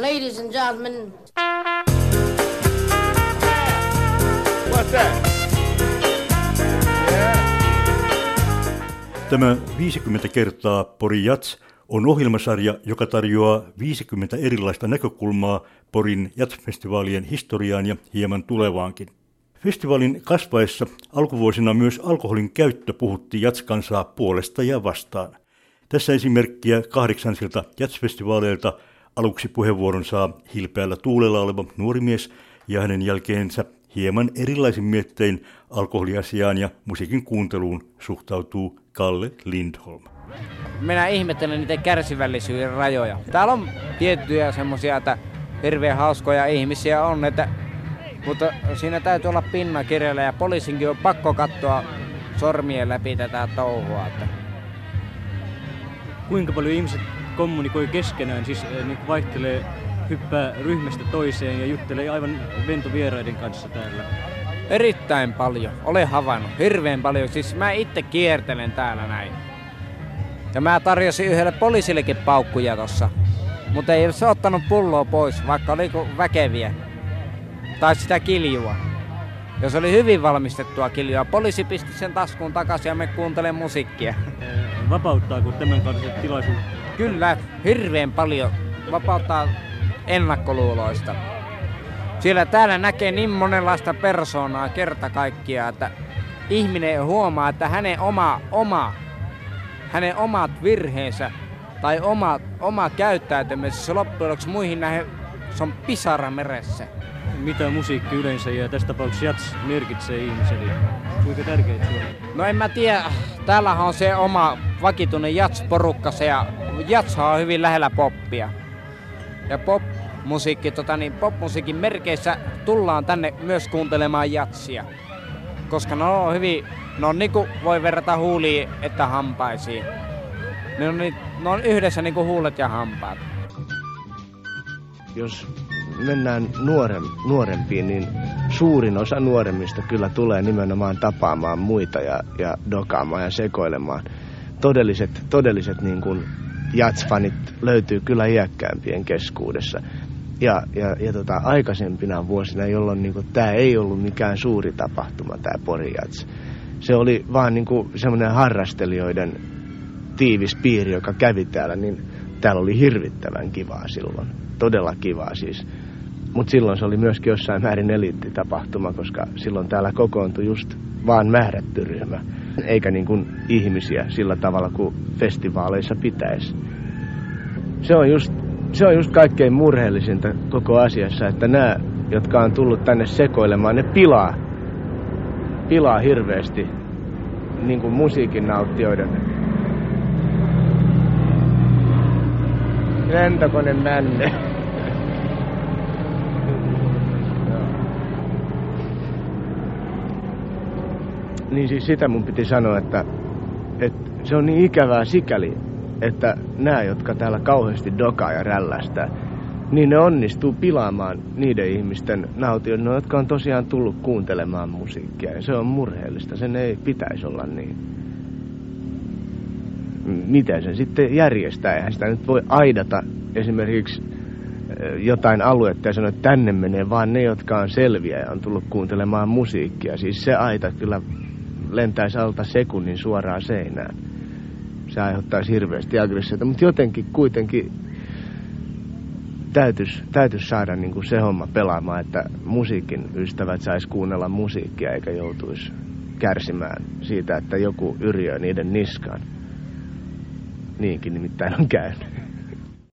Ladies and gentlemen. What's that? Tämä 50 kertaa Pori Jats on ohjelmasarja, joka tarjoaa 50 erilaista näkökulmaa Porin Jats-festivaalien historiaan ja hieman tulevaankin. Festivaalin kasvaessa alkuvuosina myös alkoholin käyttö puhutti jatskansaa puolesta ja vastaan. Tässä esimerkkiä kahdeksansilta jatsfestivaaleilta aluksi puheenvuoron saa hilpeällä tuulella oleva nuori mies ja hänen jälkeensä hieman erilaisin miettein alkoholiasiaan ja musiikin kuunteluun suhtautuu Kalle Lindholm. Minä ihmettelen niiden kärsivällisyyden rajoja. Täällä on tiettyjä semmosia, että hirveän hauskoja ihmisiä on, että, mutta siinä täytyy olla pinna kirjalla ja poliisinkin on pakko katsoa sormien läpi tätä touhua. Että. Kuinka paljon ihmiset kommunikoi keskenään, siis eh, niin vaihtelee, hyppää ryhmästä toiseen ja juttelee aivan ventovieraiden kanssa täällä? Erittäin paljon. Olen havainnut. Hirveän paljon. Siis mä itse kiertelen täällä näin. Ja mä tarjosin yhdelle poliisillekin paukkuja tossa. Mutta ei se ottanut pulloa pois, vaikka oli väkeviä. Tai sitä kiljua. Ja se oli hyvin valmistettua kiljua. Poliisi pisti sen taskuun takaisin ja me kuuntelen musiikkia. Eh, vapauttaako tämän kalliset tilaisuudet? Kyllä, hirveän paljon vapauttaa ennakkoluuloista. Siellä täällä näkee niin monenlaista persoonaa kerta kaikkiaan, että ihminen huomaa, että hänen oma, oma, hänen omat virheensä tai oma, oma käyttäytymisessä loppujen lopuksi muihin näihin, se on pisara meressä. Mitä musiikki yleensä ja tässä tapauksessa jats merkitsee ihmiselle? Kuinka tärkeitä se on? No en mä tiedä. Täällähän on se oma vakituinen jats-porukka se ja jats on hyvin lähellä poppia. Ja pop musiikki, tota niin, popmusiikin merkeissä tullaan tänne myös kuuntelemaan jatsia. Koska ne on hyvin, ne on niinku voi verrata huuliin että hampaisiin. Ne on, ne on yhdessä niinku huulet ja hampaat. Jos mennään nuorem, nuorempiin, niin suurin osa nuoremmista kyllä tulee nimenomaan tapaamaan muita ja, ja dokaamaan ja sekoilemaan. Todelliset, todelliset niin kuin jatsfanit löytyy kyllä iäkkäämpien keskuudessa ja, ja, ja tota, aikaisempina vuosina, jolloin niin tämä ei ollut mikään suuri tapahtuma, tämä Porijats. Se oli vaan niin semmoinen harrastelijoiden tiivis piiri, joka kävi täällä, niin täällä oli hirvittävän kivaa silloin. Todella kivaa siis. Mutta silloin se oli myöskin jossain määrin eliittitapahtuma, koska silloin täällä kokoontui just vaan määrätty ryhmä, eikä niin kuin ihmisiä sillä tavalla kuin festivaaleissa pitäisi. Se on just se on just kaikkein murheellisinta koko asiassa, että nämä, jotka on tullut tänne sekoilemaan, ne pilaa, pilaa hirveästi niin kuin musiikin nauttijoiden. Lentokone männe. niin siis sitä mun piti sanoa, että, että se on niin ikävää sikäli, että nämä, jotka täällä kauheasti dokaa ja rällästää, niin ne onnistuu pilaamaan niiden ihmisten naution, no, jotka on tosiaan tullut kuuntelemaan musiikkia. Ja se on murheellista, sen ei pitäisi olla niin. Miten sen sitten järjestää? Eihän sitä nyt voi aidata esimerkiksi eh, jotain aluetta ja sanoa, että tänne menee vaan ne, jotka on selviä ja on tullut kuuntelemaan musiikkia. Siis se aita kyllä lentäisi alta sekunnin suoraan seinään se aiheuttaisi hirveästi aggressiota, mutta jotenkin kuitenkin täytyisi, täytyisi saada niin kuin se homma pelaamaan, että musiikin ystävät sais kuunnella musiikkia eikä joutuisi kärsimään siitä, että joku yrjöö niiden niskaan. Niinkin nimittäin on käynyt.